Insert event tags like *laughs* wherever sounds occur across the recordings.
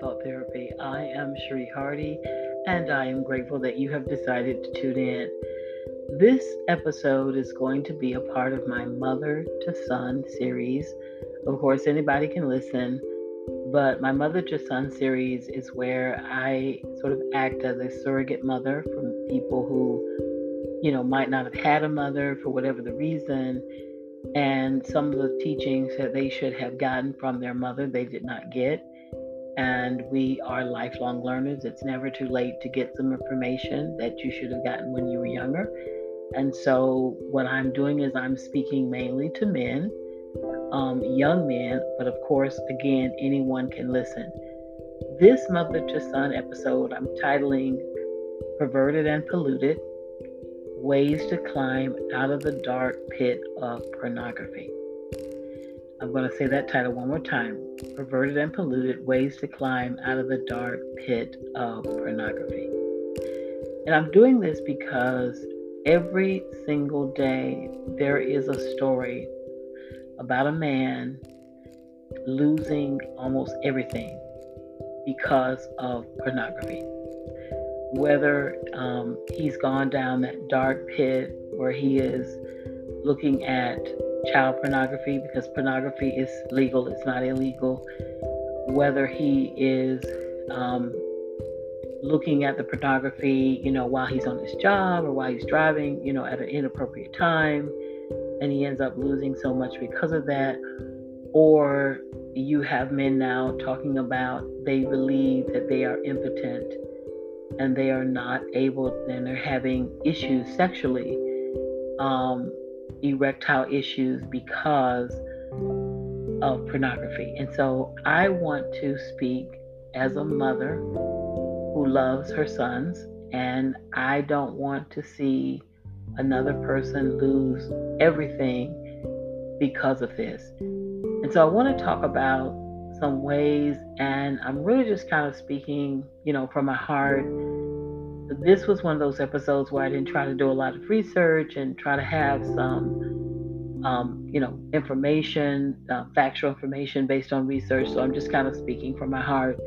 Thought Therapy. I am Cherie Hardy, and I am grateful that you have decided to tune in. This episode is going to be a part of my Mother to Son series. Of course, anybody can listen, but my Mother to Son series is where I sort of act as a surrogate mother from people who, you know, might not have had a mother for whatever the reason. And some of the teachings that they should have gotten from their mother, they did not get and we are lifelong learners. It's never too late to get some information that you should have gotten when you were younger. And so, what I'm doing is I'm speaking mainly to men, um, young men, but of course, again, anyone can listen. This Mother to Son episode I'm titling Perverted and Polluted Ways to Climb Out of the Dark Pit of Pornography. I'm going to say that title one more time Perverted and Polluted Ways to Climb Out of the Dark Pit of Pornography. And I'm doing this because every single day there is a story about a man losing almost everything because of pornography. Whether um, he's gone down that dark pit where he is looking at child pornography because pornography is legal, it's not illegal. Whether he is um, looking at the pornography, you know, while he's on his job or while he's driving, you know, at an inappropriate time, and he ends up losing so much because of that. Or you have men now talking about they believe that they are impotent and they are not able, and they're having issues sexually. Um, erectile issues because of pornography. And so I want to speak as a mother who loves her sons, and I don't want to see another person lose everything because of this. So I want to talk about some ways, and I'm really just kind of speaking, you know, from my heart this was one of those episodes where I didn't try to do a lot of research and try to have some, um, you know, information, uh, factual information based on research. So I'm just kind of speaking from my heart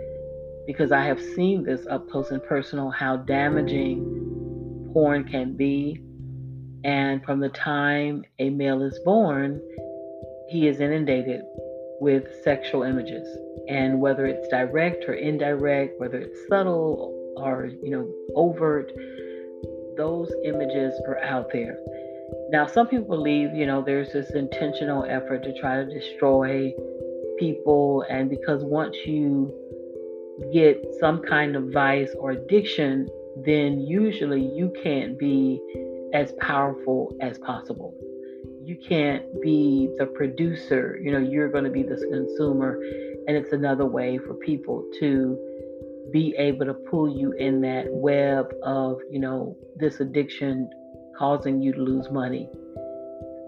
because I have seen this up close and personal how damaging porn can be. And from the time a male is born, he is inundated with sexual images. And whether it's direct or indirect, whether it's subtle or, you know, overt, those images are out there. Now, some people believe, you know, there's this intentional effort to try to destroy people, and because once you get some kind of vice or addiction, then usually you can't be as powerful as possible. You can't be the producer, you know, you're going to be the consumer, and it's another way for people to be able to pull you in that web of, you know, this addiction causing you to lose money.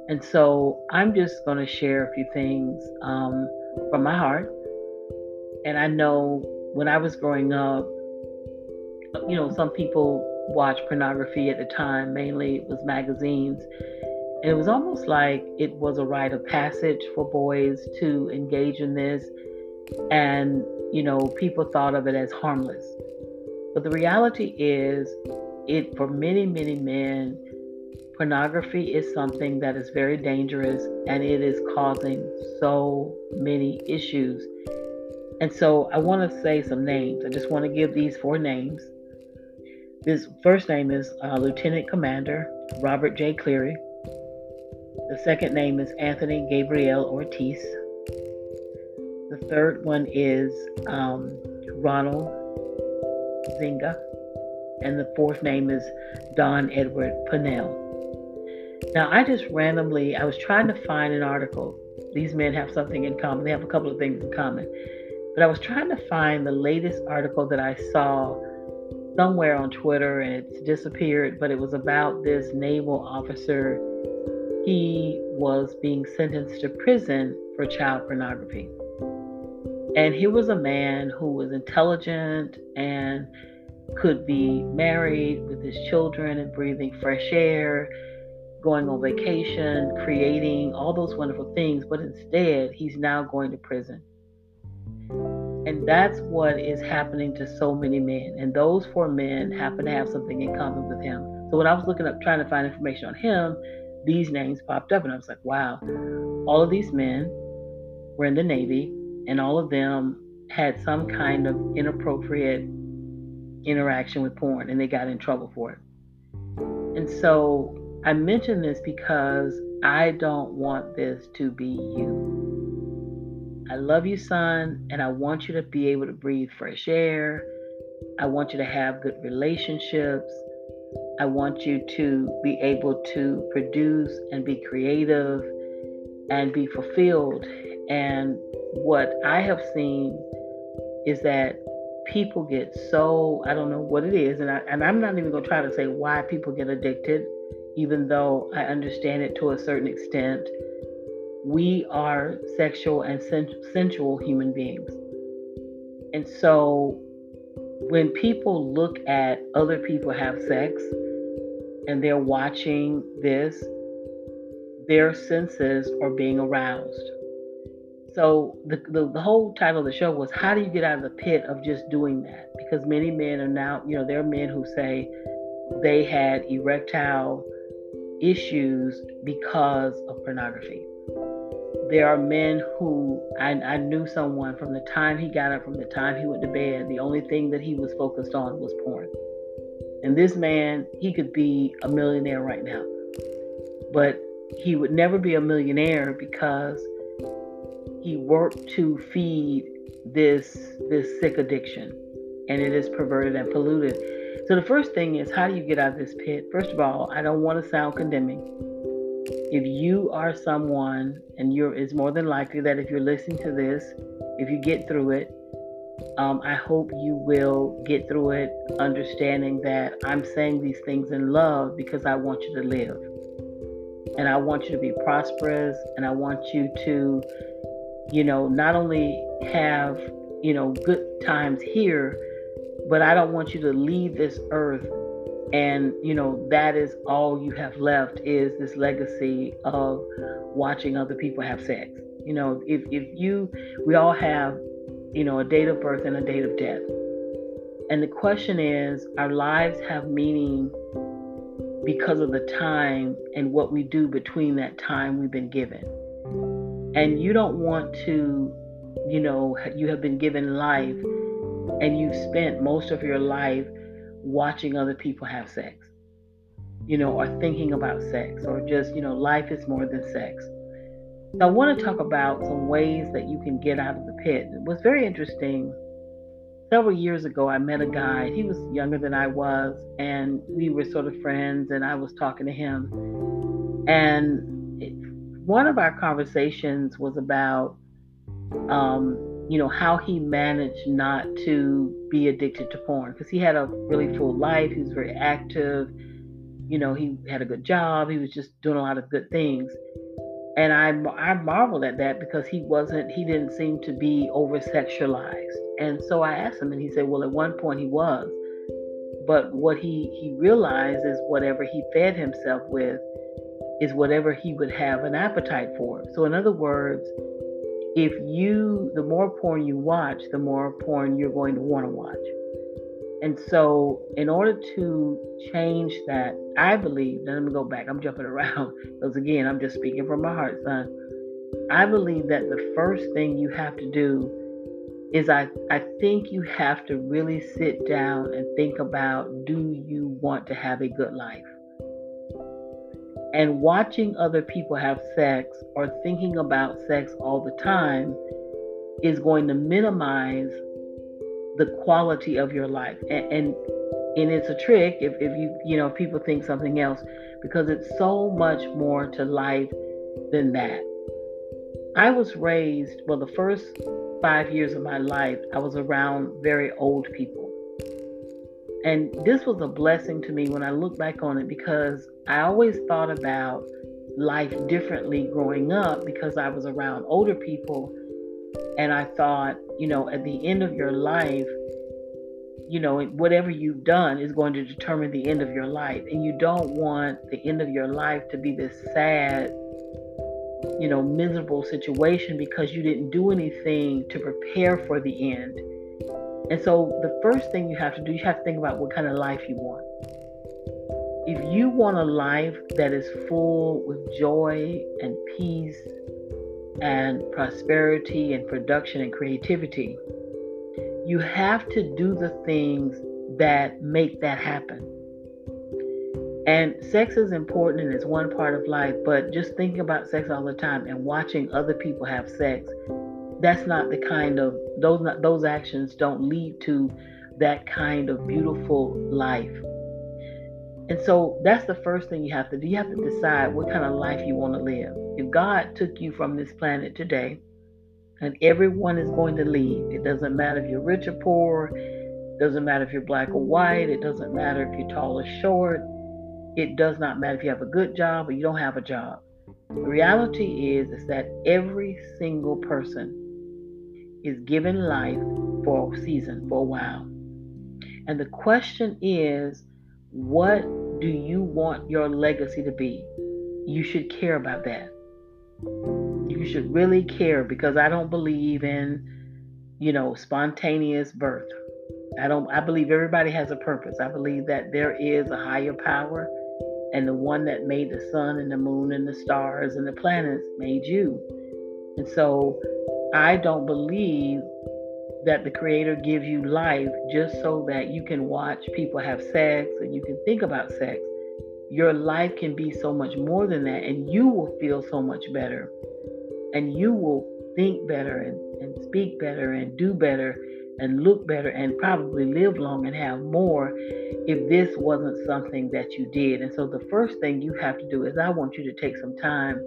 And so I'm just going to share a few things um, from my heart. And I know when I was growing up, you know, some people watched pornography at the time, mainly it was magazines. And it was almost like it was a rite of passage for boys to engage in this. And you know, people thought of it as harmless. But the reality is, it for many, many men, pornography is something that is very dangerous and it is causing so many issues. And so I want to say some names. I just want to give these four names. This first name is uh, Lieutenant Commander Robert J. Cleary. The second name is Anthony Gabriel Ortiz. The third one is um, Ronald Zinga. And the fourth name is Don Edward Pannell. Now, I just randomly, I was trying to find an article. These men have something in common. They have a couple of things in common. But I was trying to find the latest article that I saw somewhere on Twitter and it's disappeared, but it was about this naval officer. He was being sentenced to prison for child pornography. And he was a man who was intelligent and could be married with his children and breathing fresh air, going on vacation, creating all those wonderful things, but instead he's now going to prison. And that's what is happening to so many men. And those four men happen to have something in common with him. So when I was looking up, trying to find information on him, these names popped up, and I was like, wow, all of these men were in the Navy, and all of them had some kind of inappropriate interaction with porn, and they got in trouble for it. And so I mention this because I don't want this to be you. I love you, son, and I want you to be able to breathe fresh air. I want you to have good relationships. I want you to be able to produce and be creative and be fulfilled. And what I have seen is that people get so I don't know what it is, and I and I'm not even gonna try to say why people get addicted, even though I understand it to a certain extent. We are sexual and sensual human beings, and so when people look at other people have sex and they're watching this, their senses are being aroused. So the, the, the whole title of the show was how do you get out of the pit of just doing that? Because many men are now, you know, there are men who say they had erectile issues because of pornography. There are men who I, I knew someone from the time he got up, from the time he went to bed, the only thing that he was focused on was porn. And this man, he could be a millionaire right now. But he would never be a millionaire because he worked to feed this this sick addiction. And it is perverted and polluted. So the first thing is how do you get out of this pit? First of all i don't want to sound condemning. If you are someone and you're it's more than likely that if you're listening to this if you get through it um, i hope you will get through it understanding that i'm saying these things in love because i want you to live and i want you to be prosperous and i want you to you know, not only have, you know, good times here, but I don't want you to leave this earth and, you know, that is all you have left is this legacy of watching other people have sex. You know, if, if you, we all have, you know, a date of birth and a date of death. And the question is, our lives have meaning because of the time and what we do between that time we've been given and you don't want to, you know, you have been given life and you've spent most of your life watching other people have sex, you know, or thinking about sex, or just, you know, life is more than sex. So I want to talk about some ways that you can get out of the pit. It was very interesting. Several years ago, I met a guy. He was younger than I was, and we were sort of friends, and I was talking to him. And one of our conversations was about, um, you know, how he managed not to be addicted to porn because he had a really full life. He was very active. You know, he had a good job. He was just doing a lot of good things. And I, I marveled at that because he wasn't, he didn't seem to be over sexualized. And so I asked him, and he said, well, at one point he was. But what he, he realized is whatever he fed himself with, is whatever he would have an appetite for. So, in other words, if you, the more porn you watch, the more porn you're going to want to watch. And so, in order to change that, I believe, let me go back, I'm jumping *laughs* around because again, I'm just speaking from my heart, son. I believe that the first thing you have to do is I, I think you have to really sit down and think about do you want to have a good life? And watching other people have sex or thinking about sex all the time is going to minimize the quality of your life. And, and, and it's a trick if, if you, you know, people think something else because it's so much more to life than that. I was raised, well, the first five years of my life, I was around very old people. And this was a blessing to me when I look back on it because I always thought about life differently growing up because I was around older people. And I thought, you know, at the end of your life, you know, whatever you've done is going to determine the end of your life. And you don't want the end of your life to be this sad, you know, miserable situation because you didn't do anything to prepare for the end. And so the first thing you have to do, you have to think about what kind of life you want. If you want a life that is full with joy and peace and prosperity and production and creativity, you have to do the things that make that happen. And sex is important and it's one part of life, but just thinking about sex all the time and watching other people have sex, that's not the kind of those those actions don't lead to that kind of beautiful life. And so that's the first thing you have to do. You have to decide what kind of life you want to live. If God took you from this planet today and everyone is going to leave. It doesn't matter if you're rich or poor. It doesn't matter if you're black or white. It doesn't matter if you're tall or short. It does not matter if you have a good job or you don't have a job. The reality is, is that every single person is given life for a season, for a while. And the question is, what do you want your legacy to be? You should care about that you should really care because I don't believe in, you know, spontaneous birth. I don't I believe everybody has a purpose. I believe that there is a higher power and the one that made the sun and the moon and the stars and the planets made you. And so I don't believe that the creator gives you life just so that you can watch people have sex and you can think about sex. Your life can be so much more than that, and you will feel so much better and you will think better and, and speak better and do better and look better and probably live long and have more if this wasn't something that you did. And so the first thing you have to do is I want you to take some time,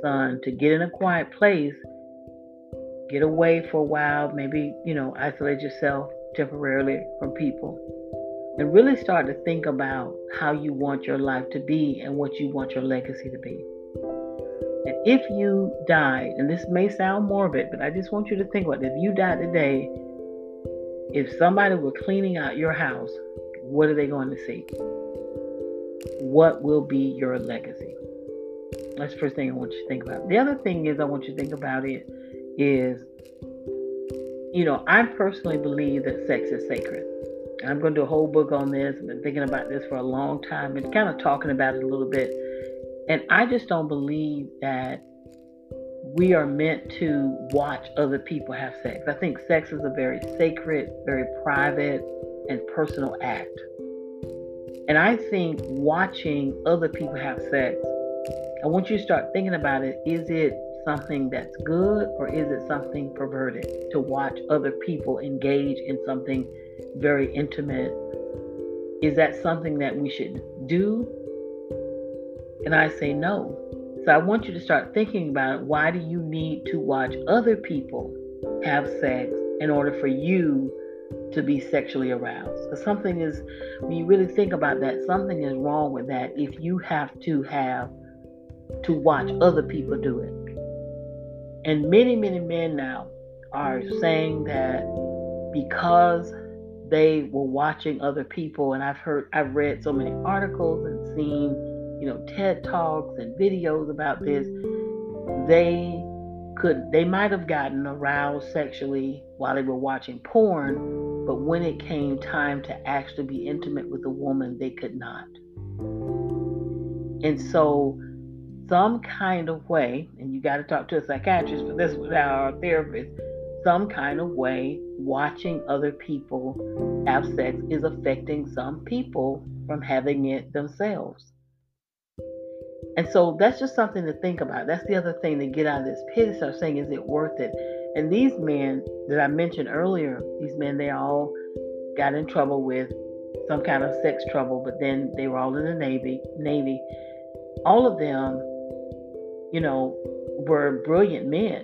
son, to get in a quiet place, get away for a while, maybe, you know, isolate yourself temporarily from people. And really start to think about how you want your life to be and what you want your legacy to be. And if you died, and this may sound morbid, but I just want you to think about it. If you died today, if somebody were cleaning out your house, what are they going to see? What will be your legacy? That's the first thing I want you to think about. The other thing is I want you to think about it is, you know, I personally believe that sex is sacred. I'm going to do a whole book on this. I've been thinking about this for a long time and kind of talking about it a little bit and I just don't believe that we are meant to watch other people have sex. I think sex is a very sacred, very private, and personal act. And I think watching other people have sex, I want you to start thinking about it. Is it something that's good or is it something perverted to watch other people engage in something very intimate? Is that something that we should do and I say no. So I want you to start thinking about why do you need to watch other people have sex in order for you to be sexually aroused? Because something is, when you really think about that, something is wrong with that if you have to have to watch other people do it. And many, many men now are saying that because they were watching other people, and I've heard, I've read so many articles and seen you know, TED Talks and videos about this, they could they might have gotten aroused sexually while they were watching porn, but when it came time to actually be intimate with a woman, they could not. And so some kind of way, and you got to talk to a psychiatrist for this without a therapist, some kind of way watching other people have sex is affecting some people from having it themselves. And so that's just something to think about. That's the other thing to get out of this pit is start saying, is it worth it? And these men that I mentioned earlier, these men, they all got in trouble with some kind of sex trouble, but then they were all in the Navy. Navy. All of them, you know, were brilliant men.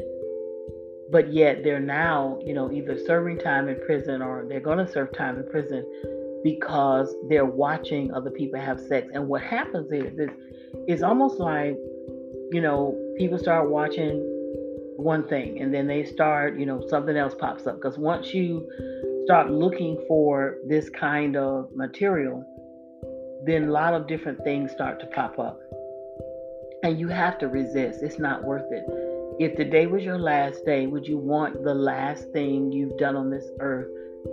But yet they're now, you know, either serving time in prison or they're going to serve time in prison because they're watching other people have sex. And what happens is, is it's almost like, you know, people start watching one thing and then they start, you know, something else pops up. Because once you start looking for this kind of material, then a lot of different things start to pop up. And you have to resist. It's not worth it. If today was your last day, would you want the last thing you've done on this earth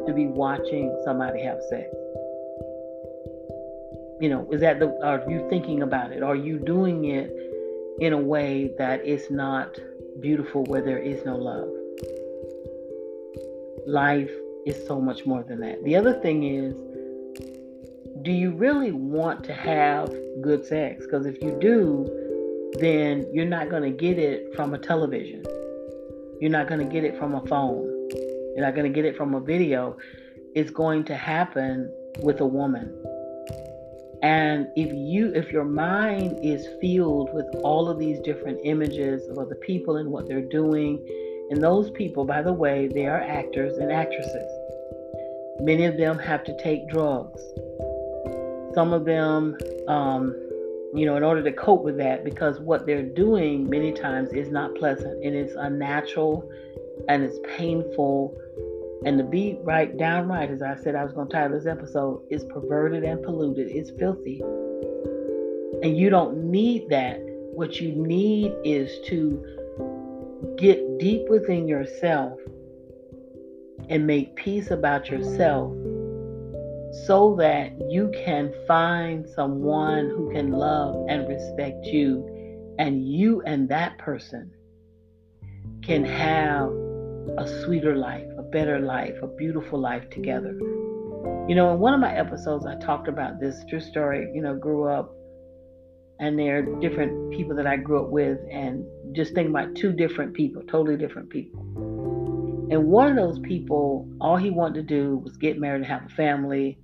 to be watching somebody have sex? You know, is that the, are you thinking about it? Are you doing it in a way that is not beautiful where there is no love? Life is so much more than that. The other thing is, do you really want to have good sex? Because if you do, then you're not going to get it from a television. You're not going to get it from a phone. You're not going to get it from a video. It's going to happen with a woman. And if you if your mind is filled with all of these different images of other people and what they're doing, and those people, by the way, they are actors and actresses. Many of them have to take drugs. Some of them, um, you know, in order to cope with that, because what they're doing many times is not pleasant and it's unnatural and it's painful. And to be right downright, as I said, I was going to title this episode, is perverted and polluted. It's filthy. And you don't need that. What you need is to get deep within yourself and make peace about yourself so that you can find someone who can love and respect you, and you and that person can have a sweeter life, a better life, a beautiful life together. You know, in one of my episodes, I talked about this true story. You know, grew up, and there are different people that I grew up with, and just think about two different people, totally different people. And one of those people, all he wanted to do was get married and have a family.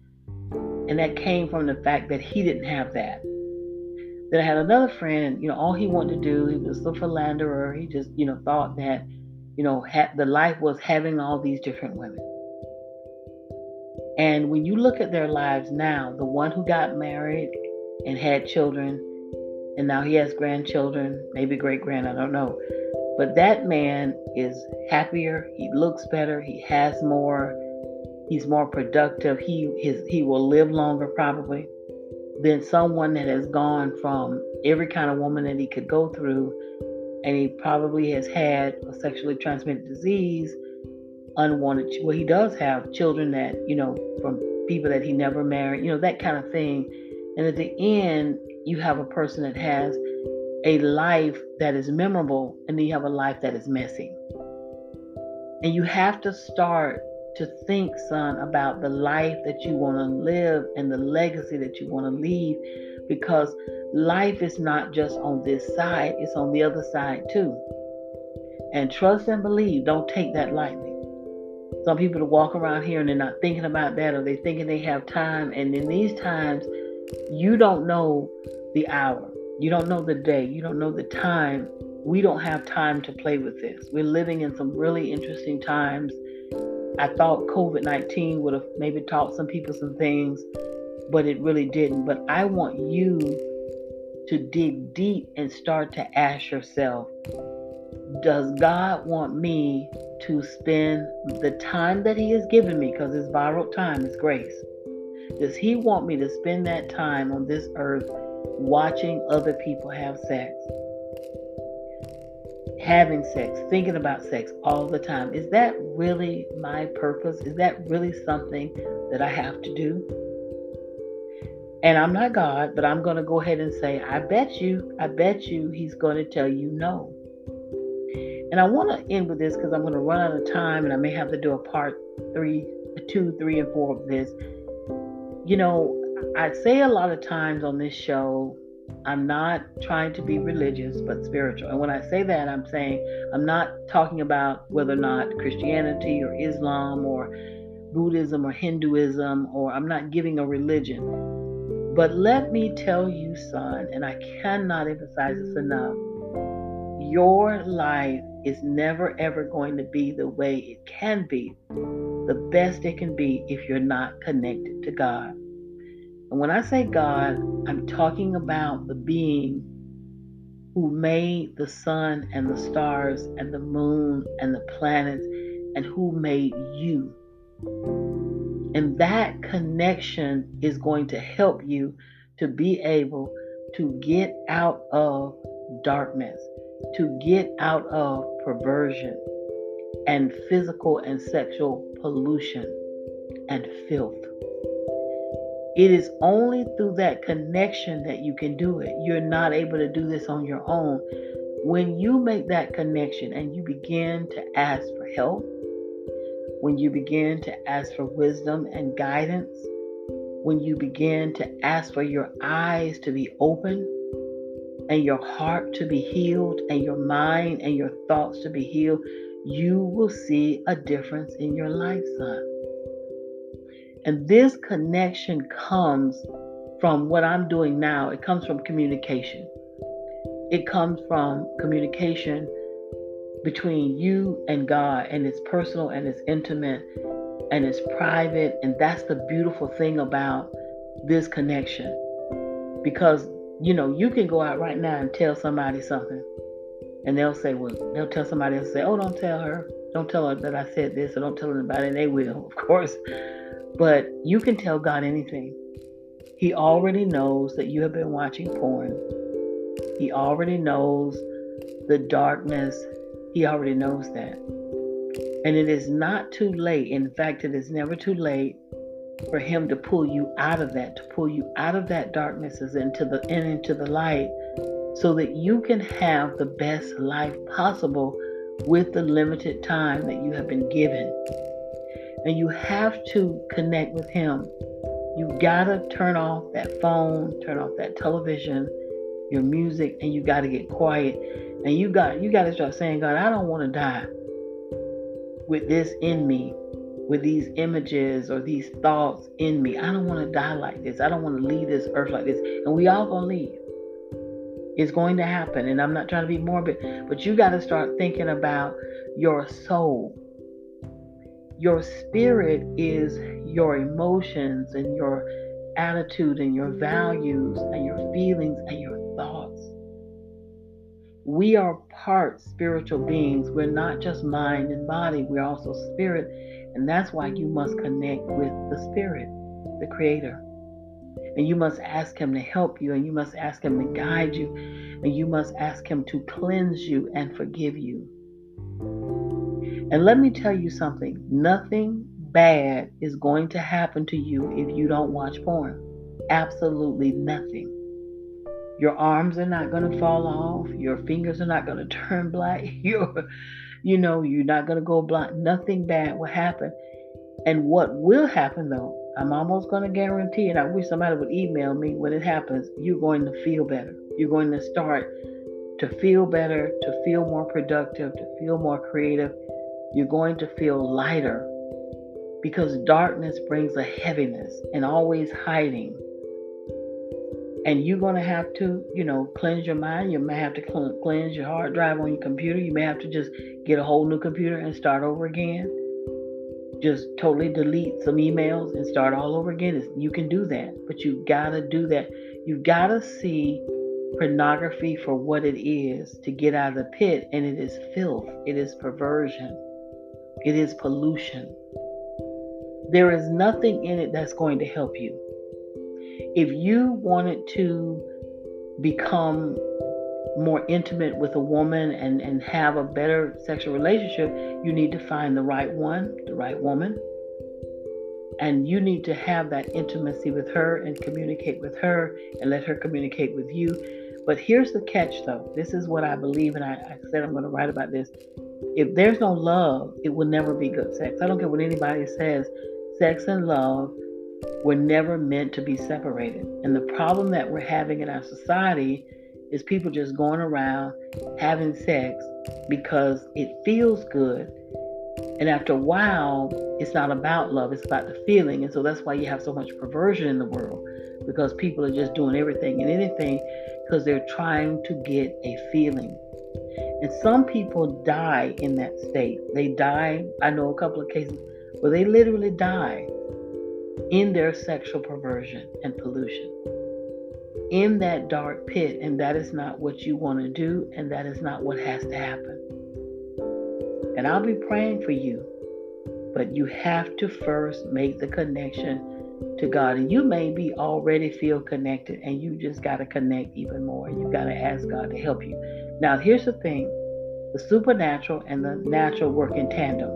And that came from the fact that he didn't have that. Then I had another friend, and you know, all he wanted to do, he was a philanderer. He just, you know, thought that, you know, ha- the life was having all these different women. And when you look at their lives now, the one who got married and had children, and now he has grandchildren, maybe great grand, I don't know. But that man is happier, he looks better, he has more, he's more productive, he his he will live longer probably than someone that has gone from every kind of woman that he could go through and he probably has had a sexually transmitted disease, unwanted well he does have children that, you know, from people that he never married, you know, that kind of thing. And at the end, you have a person that has a life that is memorable and then you have a life that is messy. And you have to start to think, son, about the life that you want to live and the legacy that you want to leave because life is not just on this side, it's on the other side too. And trust and believe, don't take that lightly. Some people to walk around here and they're not thinking about that or they're thinking they have time. And in these times, you don't know the hour. You don't know the day. You don't know the time. We don't have time to play with this. We're living in some really interesting times. I thought COVID 19 would have maybe taught some people some things, but it really didn't. But I want you to dig deep and start to ask yourself Does God want me to spend the time that He has given me? Because it's borrowed time, it's grace. Does He want me to spend that time on this earth watching other people have sex, having sex, thinking about sex all the time. Is that really my purpose? Is that really something that I have to do? And I'm not God, but I'm going to go ahead and say, I bet you, I bet you he's going to tell you no. And I want to end with this because I'm going to run out of time and I may have to do a part three, two, three, and four of this. You know, I say a lot of times on this show, I'm not trying to be religious, but spiritual. And when I say that, I'm saying I'm not talking about whether or not Christianity or Islam or Buddhism or Hinduism, or I'm not giving a religion. But let me tell you, son, and I cannot emphasize this enough your life is never ever going to be the way it can be, the best it can be if you're not connected to God. And when I say God, I'm talking about the being who made the sun and the stars and the moon and the planets and who made you. And that connection is going to help you to be able to get out of darkness, to get out of perversion and physical and sexual pollution and filth. It is only through that connection that you can do it. You're not able to do this on your own. When you make that connection and you begin to ask for help, when you begin to ask for wisdom and guidance, when you begin to ask for your eyes to be open and your heart to be healed and your mind and your thoughts to be healed, you will see a difference in your life, son. And this connection comes from what I'm doing now. It comes from communication. It comes from communication between you and God, and it's personal and it's intimate and it's private. And that's the beautiful thing about this connection. Because, you know, you can go out right now and tell somebody something, and they'll say, well, they'll tell somebody else, say, oh, don't tell her. Don't tell her that I said this, or don't tell anybody. And they will, of course. But you can tell God anything. He already knows that you have been watching porn. He already knows the darkness. He already knows that. And it is not too late. In fact, it is never too late for him to pull you out of that, to pull you out of that darkness into the and into the light so that you can have the best life possible with the limited time that you have been given and you have to connect with Him. You gotta turn off that phone, turn off that television, your music, and you gotta get quiet. And you got you gotta start saying, God, I don't want to die with this in me, with these images or these thoughts in me. I don't want to die like this. I don't want to leave this earth like this. And we all gonna leave. It's going to happen. And I'm not trying to be morbid, but you got to start thinking about your soul your spirit is your emotions and your attitude and your values and your feelings and your thoughts. We are part spiritual beings. We're not just mind and body, we're also spirit. And that's why you must connect with the spirit, the creator. And you must ask him to help you, and you must ask him to guide you, and you must ask him to cleanse you and forgive you. And let me tell you something nothing bad is going to happen to you if you don't watch porn. Absolutely nothing. Your arms are not going to fall off. Your fingers are not going *laughs* to turn black. You're, you know, you're not going to go blind. Nothing bad will happen. And what will happen though, I'm almost going to guarantee, and I wish somebody would email me when it happens, you're going to feel better. You're going to start to feel better, to feel more productive, to feel more creative, you're going to feel lighter because darkness brings a heaviness and always hiding. And you're going to have to, you know, cleanse your mind. You may have to cleanse your hard drive on your computer. You may have to just get a whole new computer and start over again. Just totally delete some emails and start all over again. You can do that, but you got to do that. You got to see pornography for what it is to get out of the pit, and it is filth, it is perversion. It is pollution. There is nothing in it that's going to help you. If you wanted to become more intimate with a woman and, and have a better sexual relationship, you need to find the right one, the right woman. And you need to have that intimacy with her and communicate with her and let her communicate with you. But here's the catch, though. This is what I believe, and I, I said I'm going to write about this. If there's no love, it will never be good sex. I don't care what anybody says. Sex and love were never meant to be separated. And the problem that we're having in our society is people just going around having sex because it feels good. And after a while, it's not about love, it's about the feeling. And so that's why you have so much perversion in the world because people are just doing everything and anything because they're trying to get a feeling. And some people die in that state. They die, I know a couple of cases where they literally die in their sexual perversion and pollution. In that dark pit, and that is not what you want to do, and that is not what has to happen. And I'll be praying for you. But you have to first make the connection to God. And you may be already feel connected and you just got to connect even more. You got to ask God to help you. Now, here's the thing the supernatural and the natural work in tandem.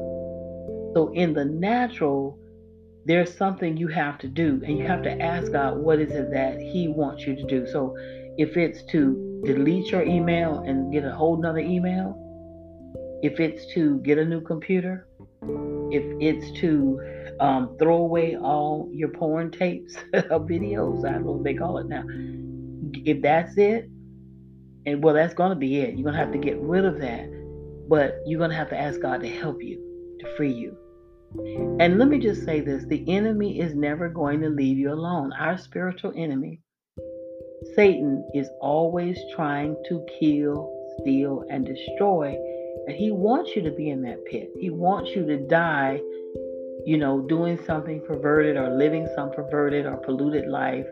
So, in the natural, there's something you have to do, and you have to ask God what is it that He wants you to do. So, if it's to delete your email and get a whole nother email, if it's to get a new computer, if it's to um, throw away all your porn tapes or *laughs* videos, I don't know what they call it now. If that's it, and well, that's going to be it. You're going to have to get rid of that. But you're going to have to ask God to help you, to free you. And let me just say this the enemy is never going to leave you alone. Our spiritual enemy, Satan, is always trying to kill, steal, and destroy. And he wants you to be in that pit. He wants you to die, you know, doing something perverted or living some perverted or polluted life.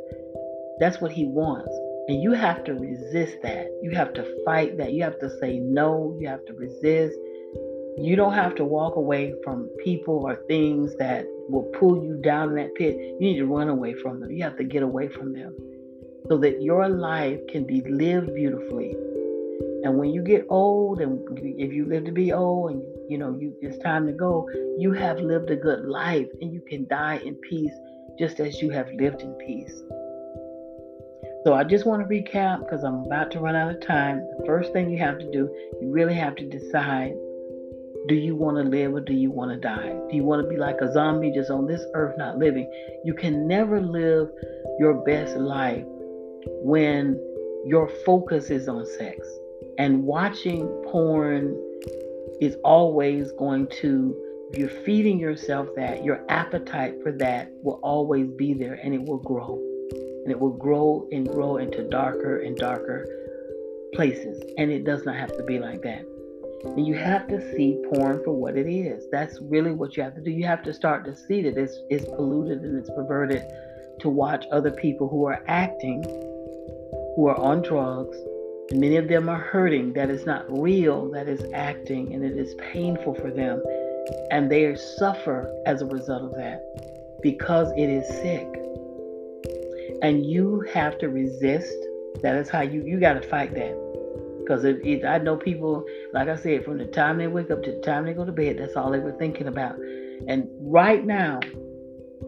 That's what he wants. And you have to resist that. You have to fight that. You have to say no. You have to resist. You don't have to walk away from people or things that will pull you down in that pit. You need to run away from them. You have to get away from them so that your life can be lived beautifully. And when you get old, and if you live to be old and you know you it's time to go, you have lived a good life and you can die in peace just as you have lived in peace. So I just want to recap because I'm about to run out of time. The first thing you have to do, you really have to decide do you want to live or do you want to die? Do you want to be like a zombie just on this earth not living? You can never live your best life when your focus is on sex. And watching porn is always going to, if you're feeding yourself that, your appetite for that will always be there and it will grow and it will grow and grow into darker and darker places. And it does not have to be like that. And you have to see porn for what it is. That's really what you have to do. You have to start to see that it's, it's polluted and it's perverted to watch other people who are acting, who are on drugs. And many of them are hurting. That is not real, that is acting, and it is painful for them. And they suffer as a result of that because it is sick and you have to resist. That is how you you got to fight that. Because it, I know people, like I said, from the time they wake up to the time they go to bed, that's all they were thinking about. And right now,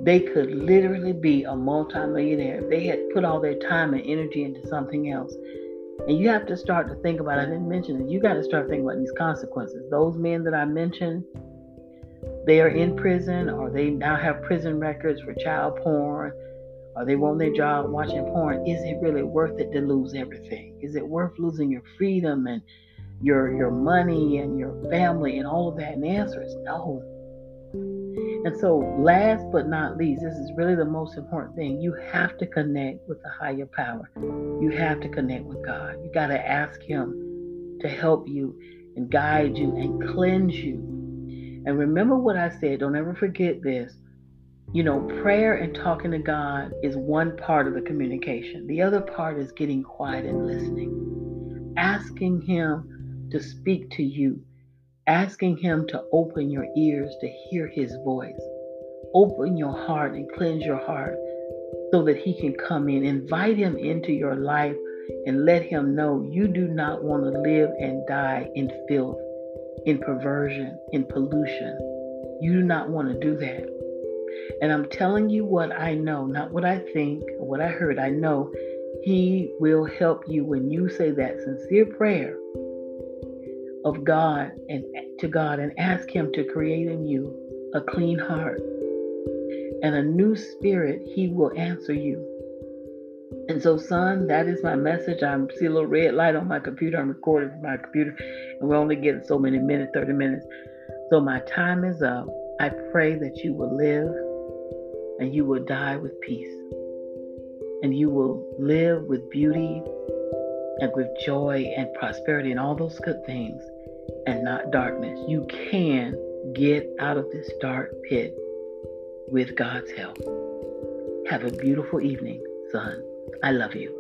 they could literally be a multimillionaire if they had put all their time and energy into something else. And you have to start to think about, I didn't mention it, you got to start thinking about these consequences. Those men that I mentioned, they are in prison or they now have prison records for child porn or they want their job watching porn, is it really worth it to lose everything? Is it worth losing your freedom and your your money and your family and all of that? And the answer is no. And so, last but not least, this is really the most important thing. You have to connect with the higher power. You have to connect with God. You got to ask Him to help you and guide you and cleanse you. And remember what I said. Don't ever forget this you know, prayer and talking to God is one part of the communication. The other part is getting quiet and listening, asking Him to speak to you, asking Him to open your ears to hear His voice. Open your heart and cleanse your heart so that He can come in. Invite Him into your life and let Him know you do not want to live and die in filth, in perversion, in pollution. You do not want to do that. And I'm telling you what I know, not what I think what I heard. I know He will help you when you say that sincere prayer of God and to God and ask Him to create in you a clean heart and a new spirit. He will answer you. And so, son, that is my message. I'm see a little red light on my computer. I'm recording from my computer, and we're only getting so many minutes, 30 minutes. So my time is up. I pray that you will live and you will die with peace. And you will live with beauty and with joy and prosperity and all those good things and not darkness. You can get out of this dark pit with God's help. Have a beautiful evening, son. I love you.